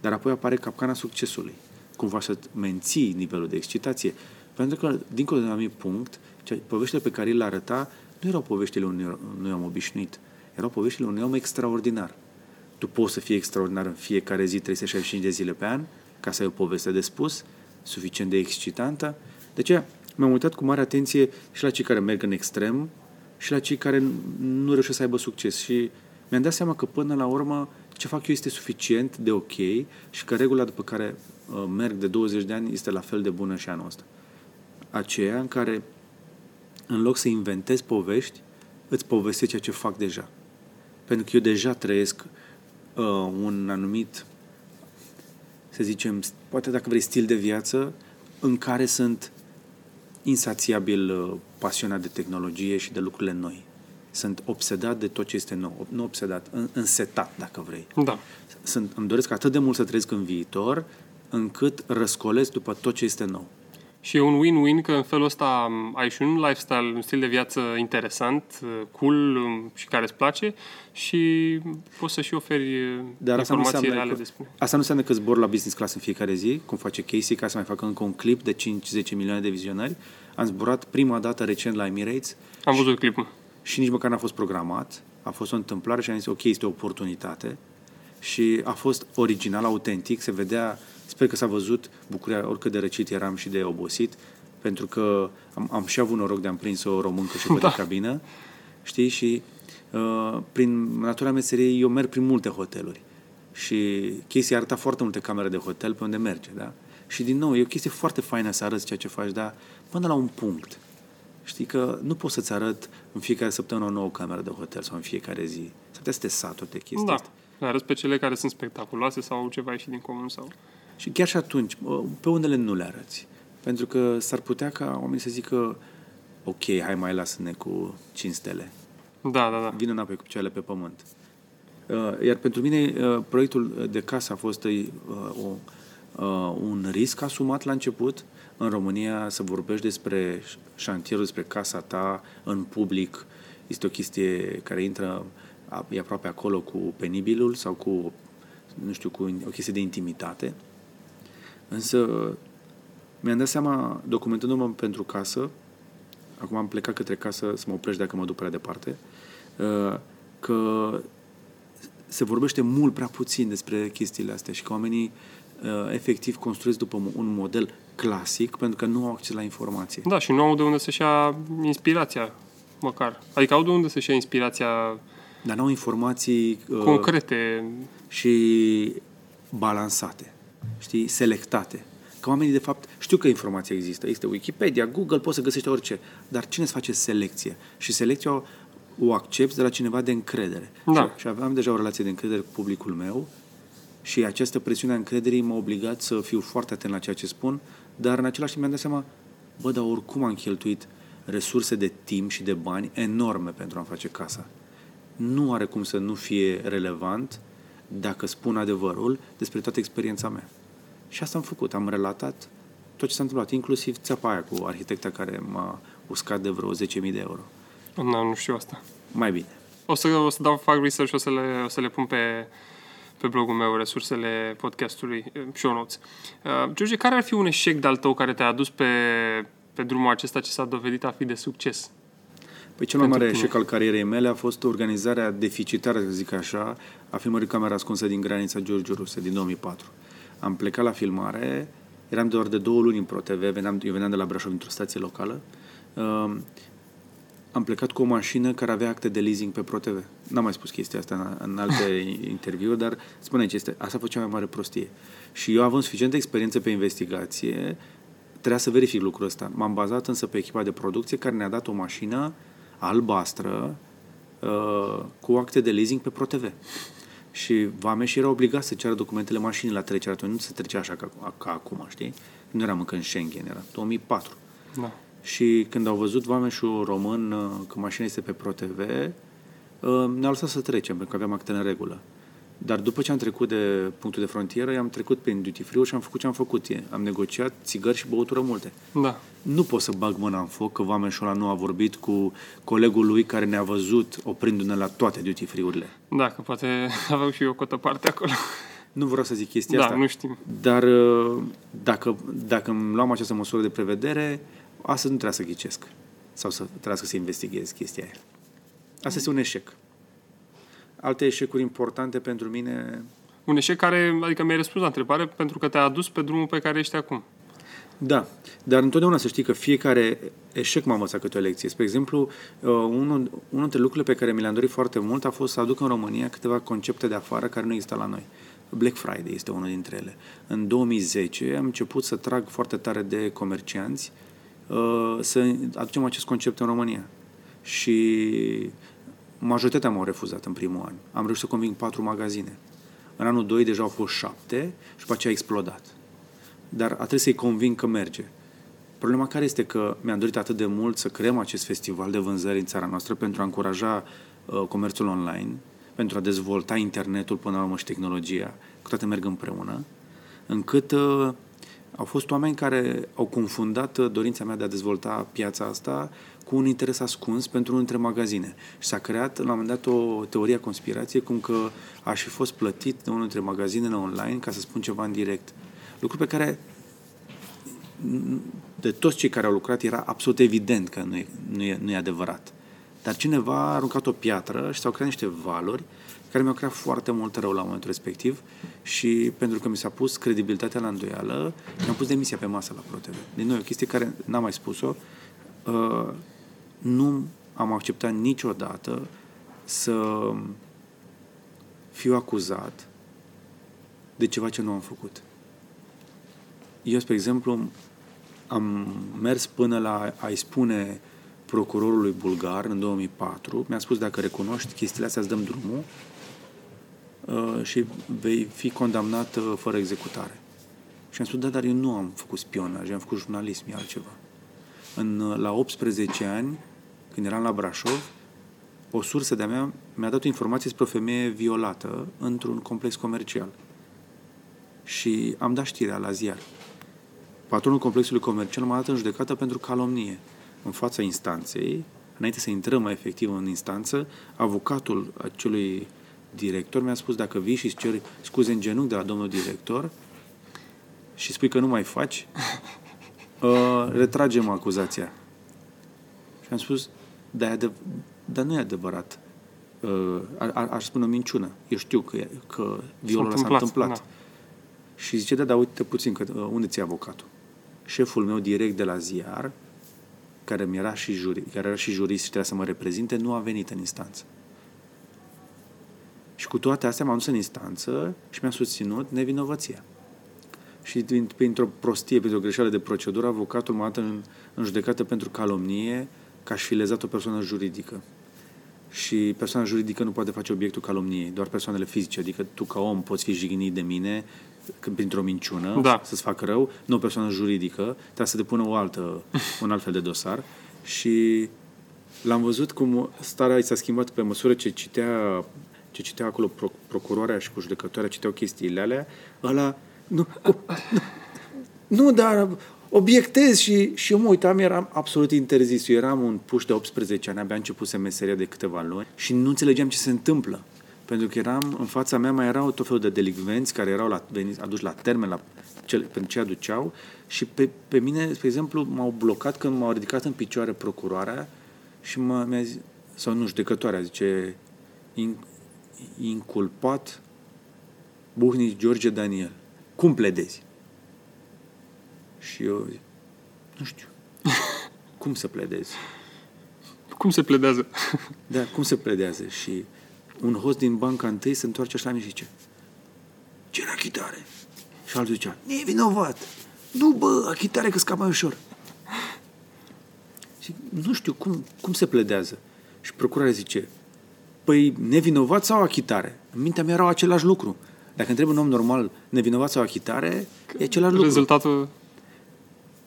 Dar apoi apare capcana succesului. Cumva să menții nivelul de excitație. Pentru că, dincolo de un anumit punct, cea- poveștile pe care el le arăta nu erau poveștile unui, unui om obișnuit. Erau poveștile unui om extraordinar. Tu poți să fii extraordinar în fiecare zi, 365 de zile pe an, ca să ai o poveste de spus, suficient de excitantă. De aceea m-am uitat cu mare atenție și la cei care merg în extrem și la cei care nu reușesc să aibă succes. Și mi-am dat seama că până la urmă ce fac eu este suficient de ok și că regula după care uh, merg de 20 de ani este la fel de bună și anul ăsta. Aceea în care în loc să inventezi povești, îți povestești ceea ce fac deja. Pentru că eu deja trăiesc uh, un anumit, să zicem, poate dacă vrei, stil de viață în care sunt insațiabil uh, pasionat de tehnologie și de lucrurile noi. Sunt obsedat de tot ce este nou. Nu obsedat, în- însetat, dacă vrei. Da. Sunt, îmi doresc atât de mult să trăiesc în viitor, încât răscolesc după tot ce este nou. Și e un win-win că în felul ăsta m, ai și un lifestyle, un stil de viață interesant, uh, cool um, și care îți place și poți să și oferi uh, Dar asta nu, informații înseamnă reale că, despre... asta nu înseamnă că zbor la business class în fiecare zi, cum face Casey, ca să mai facă încă un clip de 5-10 milioane de vizionări. Am zburat prima dată recent la Emirates Am văzut clipul. și nici măcar n-a fost programat. A fost o întâmplare și am zis, ok, este o oportunitate. Și a fost original, autentic, se vedea, sper că s-a văzut bucuria, oricât de răcit eram și de obosit, pentru că am, am și avut noroc de am prins o româncă și pe Da. de cabină, știi, și uh, prin natura meseriei eu merg prin multe hoteluri. Și chestia arăta foarte multe camere de hotel pe unde merge, da? Și din nou, e o chestie foarte faină să arăți ceea ce faci, dar până la un punct. Știi că nu poți să-ți arăt în fiecare săptămână o nouă cameră de hotel sau în fiecare zi. S-ar putea să te saturi de chestia Da. asta. Le arăți pe cele care sunt spectaculoase sau ceva ieșit din comun sau... Și chiar și atunci, bă, pe unele nu le arăți. Pentru că s-ar putea ca oamenii să zică ok, hai mai lasă-ne cu 5 stele. Da, da, da. Vină înapoi cu picioarele pe pământ. Uh, Iar pentru mine uh, proiectul de casă a fost uh, o, uh, un risc asumat la început. În România să vorbești despre șantierul, despre casa ta în public este o chestie care intră a- e aproape acolo cu penibilul sau cu, nu știu, cu o chestie de intimitate. Însă mi-am dat seama, documentându-mă pentru casă, acum am plecat către casă să mă oprești dacă mă duc prea departe, uh, că se vorbește mult prea puțin despre chestiile astea și că oamenii uh, efectiv construiesc după un model clasic pentru că nu au acces la informație. Da, și nu au de unde să-și ia inspirația, măcar. Adică au de unde să-și ia inspirația Dar nu au informații uh, concrete. și balansate, știi, selectate. Că oamenii, de fapt, știu că informația există. Există Wikipedia, Google, poți să găsești orice. Dar cine îți face selecție? Și selecția o, o accepti de la cineva de încredere. Da. Și, și aveam deja o relație de încredere cu publicul meu și această presiune a încrederii m-a obligat să fiu foarte atent la ceea ce spun, dar în același timp mi-am dat seama, bă, dar oricum am cheltuit resurse de timp și de bani enorme pentru a-mi face casa. Nu are cum să nu fie relevant dacă spun adevărul despre toată experiența mea. Și asta am făcut, am relatat tot ce s-a întâmplat, inclusiv țeapa aia cu arhitecta care m-a uscat de vreo 10.000 de euro. Nu, nu știu asta. Mai bine. O să, o să dau, fac research și o să le, o să le pun pe, pe blogul meu, resursele podcastului, eh, show notes. Uh, George, care ar fi un eșec de-al tău care te-a adus pe, pe drumul acesta ce s-a dovedit a fi de succes? Păi cel mai Pentru mare tine. eșec al carierei mele a fost organizarea deficitară, să zic așa, a filmării Camera ascunsă din granița George Ruse din 2004. Am plecat la filmare, eram doar de două luni în ProTV, veneam, eu veneam de la Brașov într-o stație locală. Uh, am plecat cu o mașină care avea acte de leasing pe ProTV. N-am mai spus chestia asta în, în alte interviuri, dar spune aici, este, asta a fost cea mai mare prostie. Și eu având suficientă experiență pe investigație, trebuia să verific lucrul ăsta. M-am bazat însă pe echipa de producție care ne-a dat o mașină albastră uh, cu acte de leasing pe ProTV. Și vameșii erau obligați să ceară documentele mașinii la trecere. Atunci nu se trecea așa ca, ca acum, știi? Nu eram încă în Schengen, era 2004. Da. Și când au văzut vameșul român uh, că mașina este pe ProTV, uh, ne-au lăsat să trecem, pentru că aveam actele în regulă. Dar după ce am trecut de punctul de frontieră, i-am trecut prin duty free și am făcut ce am făcut. Am negociat țigări și băutură multe. Da. Nu pot să bag mâna în foc că vameșul ăla nu a vorbit cu colegul lui care ne-a văzut oprindu-ne la toate duty free-urile. Da, că poate aveau și eu o cotă parte acolo. Nu vreau să zic chestia Da, asta. nu știm. Dar uh, dacă, dacă îmi luam această măsură de prevedere, astăzi nu trebuia să ghicesc. Sau să trebuiască să investighez chestia aia. Asta este un eșec. Alte eșecuri importante pentru mine... Un eșec care, adică mi-ai răspuns la întrebare pentru că te-a adus pe drumul pe care ești acum. Da, dar întotdeauna să știi că fiecare eșec m-a învățat câte o lecție. Spre exemplu, uh, unul, unul dintre lucrurile pe care mi le-am dorit foarte mult a fost să aduc în România câteva concepte de afară care nu există la noi. Black Friday este unul dintre ele. În 2010 am început să trag foarte tare de comercianți uh, să aducem acest concept în România. Și majoritatea m-au refuzat în primul an. Am reușit să conving patru magazine. În anul 2 deja au fost șapte și după aceea a explodat. Dar a trebuit să-i conving că merge. Problema care este că mi-am dorit atât de mult să creăm acest festival de vânzări în țara noastră pentru a încuraja uh, comerțul online, pentru a dezvolta internetul până la urmă și tehnologia, cu toate merg împreună, încât uh, au fost oameni care au confundat uh, dorința mea de a dezvolta piața asta cu un interes ascuns pentru unul dintre magazine. Și s-a creat, la un moment dat, o teorie a conspirației, cum că aș fi fost plătit de unul dintre magazinele online ca să spun ceva în direct. Lucru pe care de toți cei care au lucrat era absolut evident că nu e, nu e, nu e adevărat. Dar cineva a aruncat o piatră și s-au creat niște valori care mi-au creat foarte mult rău la momentul respectiv și pentru că mi s-a pus credibilitatea la îndoială, mi-am pus demisia pe masă la ProTV. Din nou, o chestie care n-am mai spus-o, uh, nu am acceptat niciodată să fiu acuzat de ceva ce nu am făcut. Eu, spre exemplu, am mers până la a-i spune procurorului bulgar în 2004, mi-a spus dacă recunoști chestiile astea, îți dăm drumul uh, și vei fi condamnat uh, fără executare. Și am spus, da, dar eu nu am făcut spionaj, am făcut jurnalism, e altceva. În, uh, la 18 ani, când eram la Brașov, o sursă de-a mea mi-a dat o informație despre o femeie violată într-un complex comercial. Și am dat știrea la ziar. Patronul complexului comercial m-a dat în judecată pentru calomnie în fața instanței, înainte să intrăm mai efectiv în instanță, avocatul acelui director mi-a spus dacă vii și îți ceri scuze în genunchi de la domnul director și spui că nu mai faci, uh, retragem acuzația. Și am spus, dar, adev- dar nu e adevărat. Uh, ar, aș spune o minciună. Eu știu că, că violul s-a întâmplat. S-a întâmplat. Da. Și zice, da, dar uite puțin, că, uh, unde ți avocatul? Șeful meu direct de la ziar care, mi era și juri, care era și jurist și trebuia să mă reprezinte, nu a venit în instanță. Și cu toate astea m-am dus în instanță și mi-a susținut nevinovăția. Și printr-o prostie, printr-o greșeală de procedură, avocatul m-a dat în, în judecată pentru calomnie ca și fi lezat o persoană juridică. Și persoana juridică nu poate face obiectul calomniei, doar persoanele fizice. Adică tu ca om poți fi jignit de mine când printr-o minciună, da. să-ți facă rău, nu o persoană juridică, trebuie să depună o altă, un alt fel de dosar. Și l-am văzut cum starea s-a schimbat pe măsură ce citea, ce citea acolo procuroarea și cu judecătoarea, citeau chestiile alea, ăla, nu, nu, nu dar obiectez și, și eu mă uitam, eram absolut interzis. Eu eram un puș de 18 ani, abia început meseria de câteva luni și nu înțelegeam ce se întâmplă pentru că eram, în fața mea mai erau tot felul de delicvenți care erau la, veniți, aduși la termen la cele, pentru ce aduceau și pe, pe mine, spre exemplu, m-au blocat când m-au ridicat în picioare procuroarea și mă, mi-a zis, sau nu, judecătoarea, zice, in, inculpat Buhnici George Daniel. Cum pledezi? Și eu zic, nu știu. cum să pledezi? Cum se pledează? da, cum se pledează? Și un host din banca întâi se întoarce așa la mine și zice ce achitare? Și altul zicea, nevinovat. Nu, bă, achitare că scap mai ușor. Și nu știu cum, cum se pledează. Și procurarea zice, păi nevinovat sau achitare? În mintea mea erau același lucru. Dacă întreb un om normal nevinovat sau achitare, e același lucru. Rezultatul...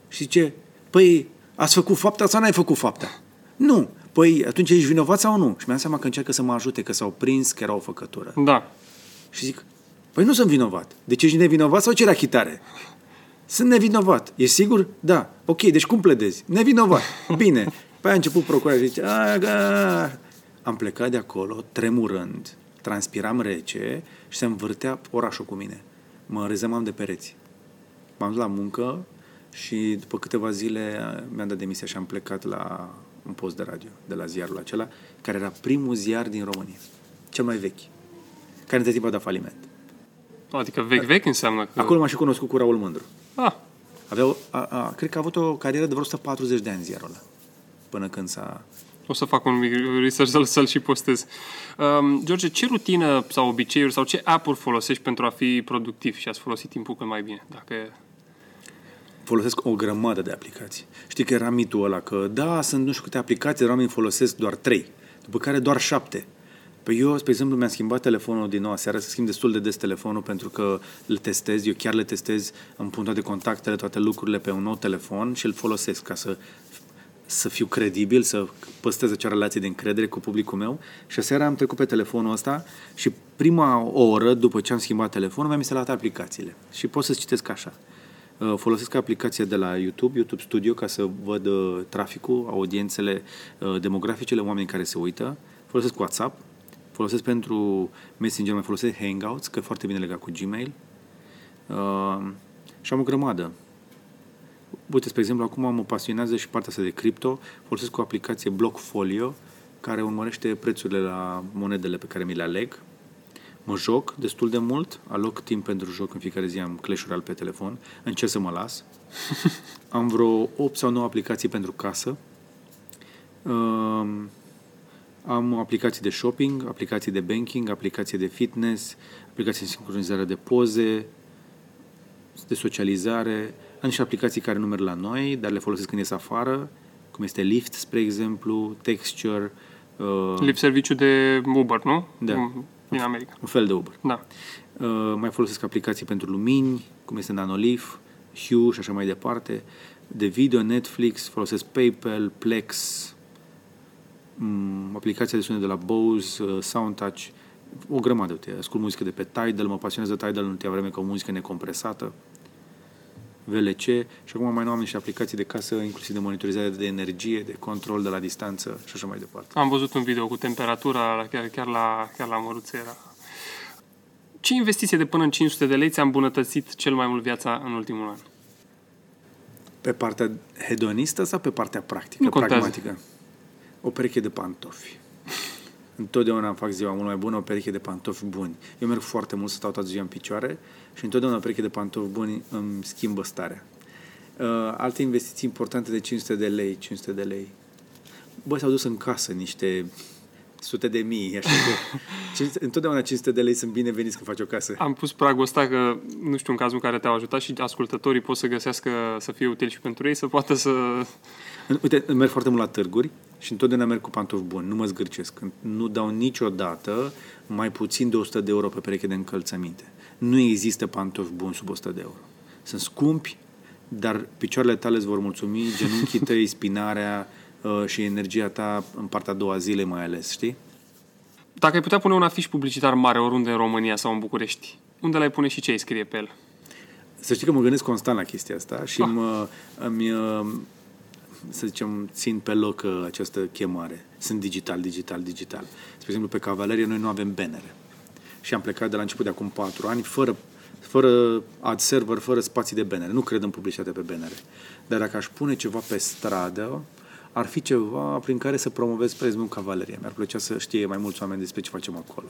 Și zice, păi ați făcut fapta sau n-ai făcut fapta? Nu. Păi atunci ești vinovat sau nu? Și mi-am seama că încearcă să mă ajute, că s-au prins că era o făcătură. Da. Și zic, păi nu sunt vinovat. Deci ești nevinovat sau ceri achitare? Sunt nevinovat. E sigur? Da. Ok, deci cum pledezi? Nevinovat. Bine. Păi a început procurarea și zice, aga. Am plecat de acolo, tremurând, transpiram rece și se învârtea orașul cu mine. Mă rezemam de pereți. M-am dus la muncă și după câteva zile mi-am dat demisia și am plecat la un post de radio de la ziarul acela, care era primul ziar din România, cel mai vechi, care între timp a dat faliment. Adică vechi-vechi înseamnă că... Acolo m-a și cunoscut cu Raul Mândru. Ah. Avea, a, a, cred că a avut o carieră de vreo 140 de ani ziarul ăla, până când s-a... O să fac un mic research să-l, să și postez. Um, George, ce rutină sau obiceiuri sau ce app-uri folosești pentru a fi productiv și a-ți folosi timpul cât mai bine? Dacă folosesc o grămadă de aplicații. Știi că era mitul ăla că, da, sunt nu știu câte aplicații, dar oamenii folosesc doar trei, după care doar șapte. Păi eu, spre exemplu, mi-am schimbat telefonul din nou seara, să schimb destul de des telefonul pentru că îl testez, eu chiar le testez, îmi pun toate contactele, toate lucrurile pe un nou telefon și îl folosesc ca să să fiu credibil, să păstrez acea relație de încredere cu publicul meu și seara am trecut pe telefonul ăsta și prima oră după ce am schimbat telefonul mi-am instalat aplicațiile și pot să citesc așa. Uh, folosesc aplicația de la YouTube, YouTube Studio, ca să văd uh, traficul, audiențele uh, demograficele, oamenii care se uită. Folosesc WhatsApp, folosesc pentru Messenger, mai folosesc Hangouts, că e foarte bine legat cu Gmail. Și am o grămadă. Uite, spre exemplu, acum mă pasionează și partea asta de cripto. Folosesc o aplicație Blockfolio, care urmărește prețurile la monedele pe care mi le aleg. Mă joc destul de mult, aloc timp pentru joc în fiecare zi, am Clash Royale pe telefon, încerc să mă las. am vreo 8 sau 9 aplicații pentru casă. Um, am aplicații de shopping, aplicații de banking, aplicații de fitness, aplicații de sincronizare de poze, de socializare, am niște aplicații care nu merg la noi, dar le folosesc când ies afară, cum este Lyft, spre exemplu, Texture. Uh... Lyft serviciu de Uber, nu? Da. Din America. Un fel de Uber. Da. Uh, mai folosesc aplicații pentru lumini, cum este Nanolith, Hue și așa mai departe. De video, Netflix, folosesc PayPal, Plex, um, aplicația de sunet de la Bose, uh, SoundTouch, o grămadă. Uite, ascult muzică de pe Tidal, mă pasionează Tidal în ultima vreme ca o muzică necompresată. VLC și acum mai nou am niște aplicații de casă, inclusiv de monitorizare de energie, de control de la distanță și așa mai departe. Am văzut un video cu temperatura chiar, chiar, la, chiar la măruțe era. Ce investiție de până în 500 de lei ți-a îmbunătățit cel mai mult viața în ultimul an? Pe partea hedonistă sau pe partea practică, nu pragmatică? O pereche de pantofi. Întotdeauna îmi fac ziua mult mai bună o pereche de pantofi buni. Eu merg foarte mult să stau toată ziua în picioare și întotdeauna o pereche de pantofi buni îmi schimbă starea. Uh, alte investiții importante de 500 de lei, 500 de lei. Bă, s-au dus în casă niște sute de mii, așa că întotdeauna 500 de lei sunt bineveniți când faci o casă. Am pus pragul ăsta că, nu știu, în cazul în care te-au ajutat și ascultătorii pot să găsească să fie util și pentru ei, să poată să... Uite, merg foarte mult la târguri și întotdeauna merg cu pantofi buni, nu mă zgârcesc. Nu dau niciodată mai puțin de 100 de euro pe pereche de încălțăminte. Nu există pantofi buni sub 100 de euro. Sunt scumpi, dar picioarele tale îți vor mulțumi, genunchii tăi, spinarea uh, și energia ta în partea a doua zile mai ales, știi? Dacă ai putea pune un afiș publicitar mare oriunde în România sau în București, unde l-ai pune și ce ai scrie pe el? Să știi că mă gândesc constant la chestia asta și ah. mă, îmi, uh, să zicem, țin pe loc uh, această chemare. Sunt digital, digital, digital. Spre exemplu, pe Cavalerie noi nu avem bannere. Și am plecat de la început de acum patru ani fără, fără ad server, fără spații de bannere. Nu cred în publicitate pe bannere. Dar dacă aș pune ceva pe stradă, ar fi ceva prin care să promovez, spre exemplu, Cavaleria. Mi-ar plăcea să știe mai mulți oameni despre ce facem acolo.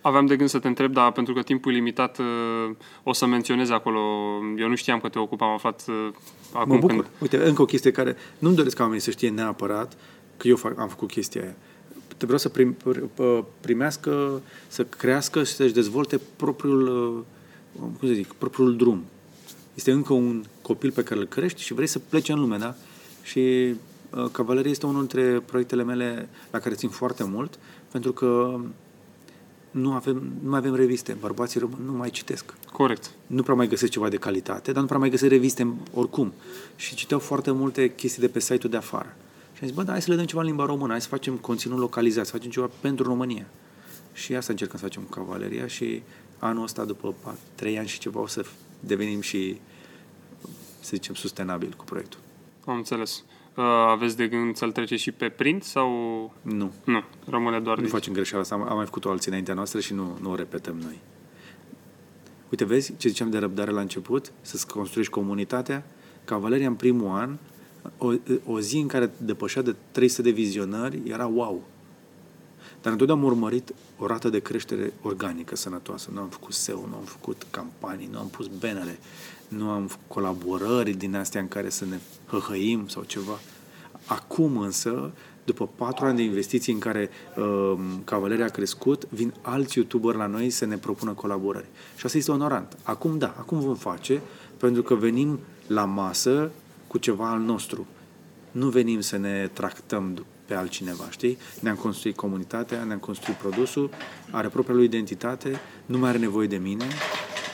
Aveam de gând să te întreb, dar pentru că timpul e limitat, uh, o să menționez acolo. Eu nu știam că te ocupam, am aflat uh, acum mă bucur. când... Uite, încă o chestie care nu-mi doresc ca oamenii să știe neapărat că eu fac, am făcut chestia aia. Te vreau să prim, primească, să crească și să-și dezvolte propriul, uh, cum să zic, propriul drum. Este încă un copil pe care îl crești și vrei să plece în lume, da? Și Cavaleria este unul dintre proiectele mele la care țin foarte mult, pentru că nu, avem, nu mai avem reviste. Bărbații români nu mai citesc. Corect. Nu prea mai găsesc ceva de calitate, dar nu prea mai găsesc reviste oricum. Și citeau foarte multe chestii de pe site-ul de afară. Și am zis, bă, da, hai să le dăm ceva în limba română, hai să facem conținut localizat, să facem ceva pentru România. Și asta încercăm să facem cu Cavaleria și anul ăsta, după trei ani și ceva, o să devenim și, să zicem, sustenabil cu proiectul. Am înțeles. Uh, aveți de gând să-l treceți și pe print sau... Nu. Nu, rămâne doar Nu facem greșeala asta, am, am mai făcut-o alții înaintea noastră și nu, nu o repetăm noi. Uite, vezi ce ziceam de răbdare la început? Să-ți construiești comunitatea. Cavaleria în primul an, o, o zi în care depășea de 300 de vizionări, era wow. Dar întotdeauna am urmărit o rată de creștere organică, sănătoasă. Nu am făcut SEO, nu am făcut campanii, nu am pus benele, nu am colaborări din astea în care să ne hăhăim sau ceva. Acum însă, după patru ani de investiții în care uh, Cavaleria a crescut, vin alți youtuberi la noi să ne propună colaborări. Și asta este onorant. Acum da, acum vom face, pentru că venim la masă cu ceva al nostru. Nu venim să ne tractăm pe altcineva, știi? Ne-am construit comunitatea, ne-am construit produsul, are propria lui identitate, nu mai are nevoie de mine,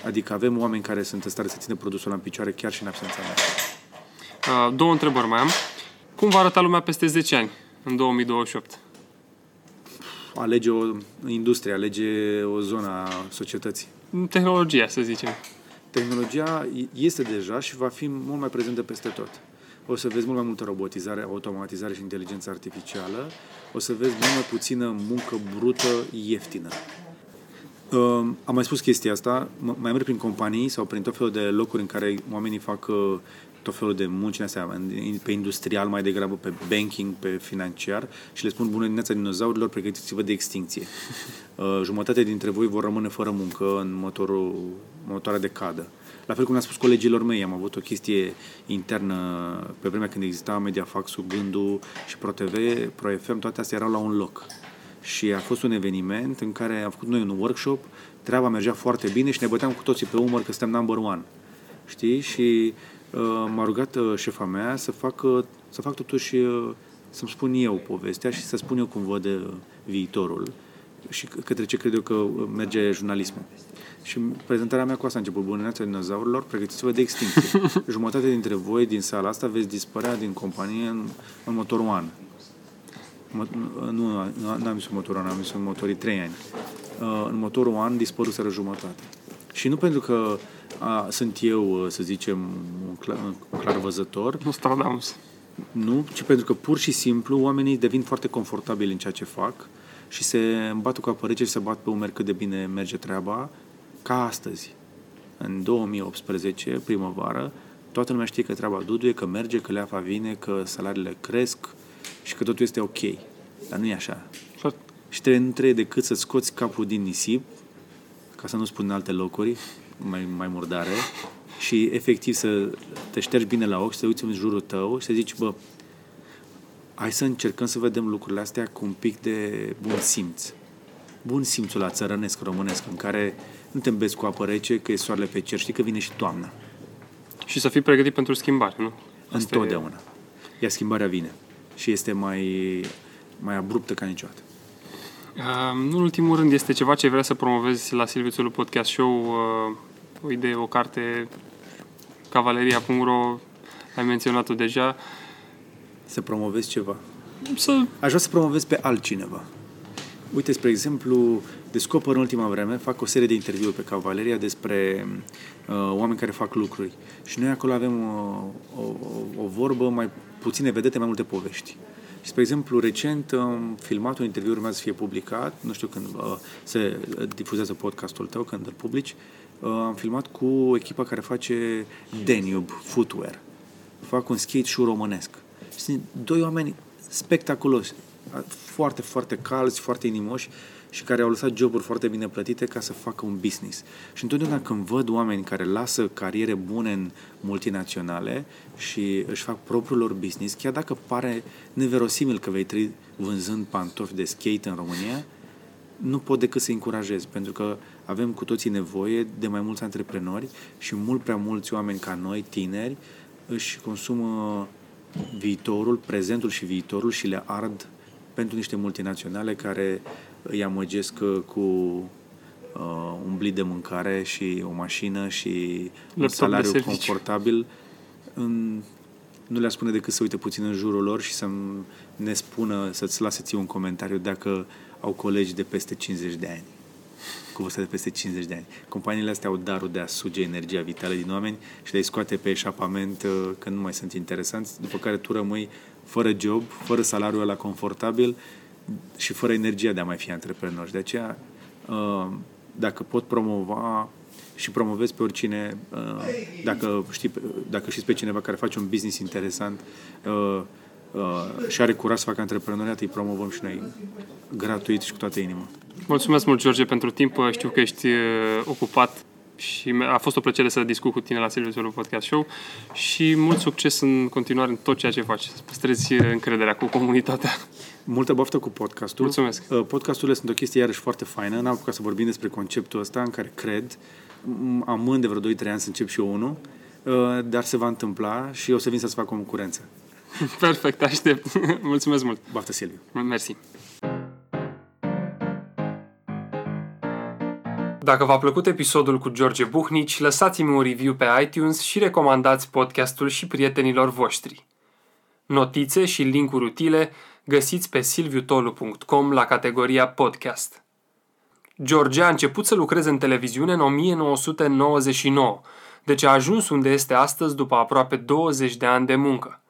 adică avem oameni care sunt în stare să țină produsul în picioare chiar și în absența mea. Uh, două întrebări mai am. Cum va arăta lumea peste 10 ani, în 2028? Alege o industrie, alege o zonă a societății. Tehnologia, să zicem. Tehnologia este deja și va fi mult mai prezentă peste tot. O să vezi mult mai multă robotizare, automatizare și inteligență artificială. O să vezi mult mai puțină muncă brută, ieftină. Uh, am mai spus chestia asta, mai merg prin companii sau prin tot felul de locuri în care oamenii fac uh, tot felul de munci astea, pe industrial mai degrabă, pe banking, pe financiar și le spun bună dimineața dinozaurilor, pregătiți-vă de extinție. Uh, jumătate dintre voi vor rămâne fără muncă în motorul, motoarea de cadă. La fel cum ne-a spus colegilor mei, am avut o chestie internă pe vremea când exista Mediafax-ul, Gândul și ProTV, ProFM, toate astea erau la un loc. Și a fost un eveniment în care am făcut noi un workshop, treaba mergea foarte bine și ne băteam cu toții pe umăr că suntem number one. Știi? Și uh, m-a rugat uh, șefa mea să fac, uh, să fac totuși, uh, să-mi spun eu povestea și să spun eu cum văd uh, viitorul și către ce cred eu că merge jurnalismul. Și prezentarea mea cu asta a început. Bunăneața dinozaurilor, pregătiți-vă de extinție. Jumătate dintre voi din sala asta veți dispărea din companie în, în motorul an. Mă, nu, nu am zis motorul an, am zis motorii 3 ani. Uh, în motorul an dispăruseră jumătate. Și nu pentru că a, sunt eu, să zicem, un clar, un clar văzător. Nostradamus. Nu, ci pentru că pur și simplu oamenii devin foarte confortabili în ceea ce fac și se îmbată cu apă rece și se bat pe umeri cât de bine merge treaba, ca astăzi. În 2018, primăvară, toată lumea știe că treaba duduie, că merge, că leafa vine, că salariile cresc și că totul este ok. Dar nu e așa. Și trebuie, nu trebuie decât să scoți capul din nisip, ca să nu spun în alte locuri mai, mai murdare, și efectiv să te ștergi bine la ochi, să te uiți în jurul tău și să zici, bă, hai să încercăm să vedem lucrurile astea cu un pic de bun simț. Bun simțul la țărănesc românesc, în care nu te îmbezi cu apă rece, că e soarele pe cer, știi că vine și toamna. Și să fii pregătit pentru schimbare, nu? Asta Întotdeauna. E... Iar schimbarea vine. Și este mai, mai abruptă ca niciodată. Uh, în ultimul rând, este ceva ce vrea să promovezi la Silvițul Podcast Show, uh, o idee, o carte, cavaleria.ro, ai menționat-o deja. Să promovezi ceva. Să... Aș vrea să promovezi pe altcineva. Uite, spre exemplu, descoper în ultima vreme, fac o serie de interviuri pe Cavaleria despre uh, oameni care fac lucruri. Și noi acolo avem uh, o, o, o vorbă, mai puține vedete, mai multe povești. Și, spre exemplu, recent am filmat un interviu, urmează să fie publicat, nu știu când uh, se difuzează podcastul tău, când îl publici, uh, am filmat cu echipa care face Danube Footwear. Fac un skate shoe românesc. Sunt doi oameni spectaculoși, foarte, foarte calzi, foarte inimoși și care au lăsat joburi foarte bine plătite ca să facă un business. Și întotdeauna când văd oameni care lasă cariere bune în multinaționale și își fac propriul lor business, chiar dacă pare neverosimil că vei trăi vânzând pantofi de skate în România, nu pot decât să încurajez, pentru că avem cu toții nevoie de mai mulți antreprenori și mult prea mulți oameni ca noi, tineri, își consumă viitorul, prezentul și viitorul și le ard pentru niște multinaționale care îi amăgesc uh, cu uh, un blit de mâncare și o mașină și Laptop un salariu confortabil. În, nu le-a spune decât să uite puțin în jurul lor și să ne spună, să-ți lase ție un comentariu dacă au colegi de peste 50 de ani cu vârstă de peste 50 de ani. Companiile astea au darul de a suge energia vitală din oameni și de a-i scoate pe eșapament uh, când nu mai sunt interesanți, după care tu rămâi fără job, fără salariul ăla confortabil și fără energia de a mai fi antreprenor. Și de aceea, uh, dacă pot promova și promovezi pe oricine, uh, dacă, știi, dacă știți pe cineva care face un business interesant și are curaj să facă antreprenoriat, îi promovăm și noi gratuit și cu toată inima. Mulțumesc mult, George, pentru timp. Știu că ești uh, ocupat și a fost o plăcere să discut cu tine la Silviul Podcast Show și mult succes în continuare în tot ceea ce faci. Să păstrezi uh, încrederea cu comunitatea. Multă baftă cu podcastul. Mulțumesc. Uh, podcasturile sunt o chestie iarăși foarte faină. N-am apucat să vorbim despre conceptul ăsta în care cred. Am de vreo 2-3 ani să încep și eu unul, dar se va întâmpla și eu o să vin să-ți fac concurență. Perfect, aștept. Mulțumesc mult. Baftă, Silviu. Mersi. Dacă v-a plăcut episodul cu George Buhnici, lăsați-mi un review pe iTunes și recomandați podcastul și prietenilor voștri. Notițe și linkuri utile găsiți pe silviutolu.com la categoria podcast. George a început să lucreze în televiziune în 1999, deci a ajuns unde este astăzi după aproape 20 de ani de muncă.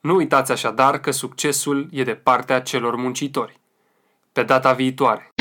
Nu uitați așadar că succesul e de partea celor muncitori. Pe data viitoare!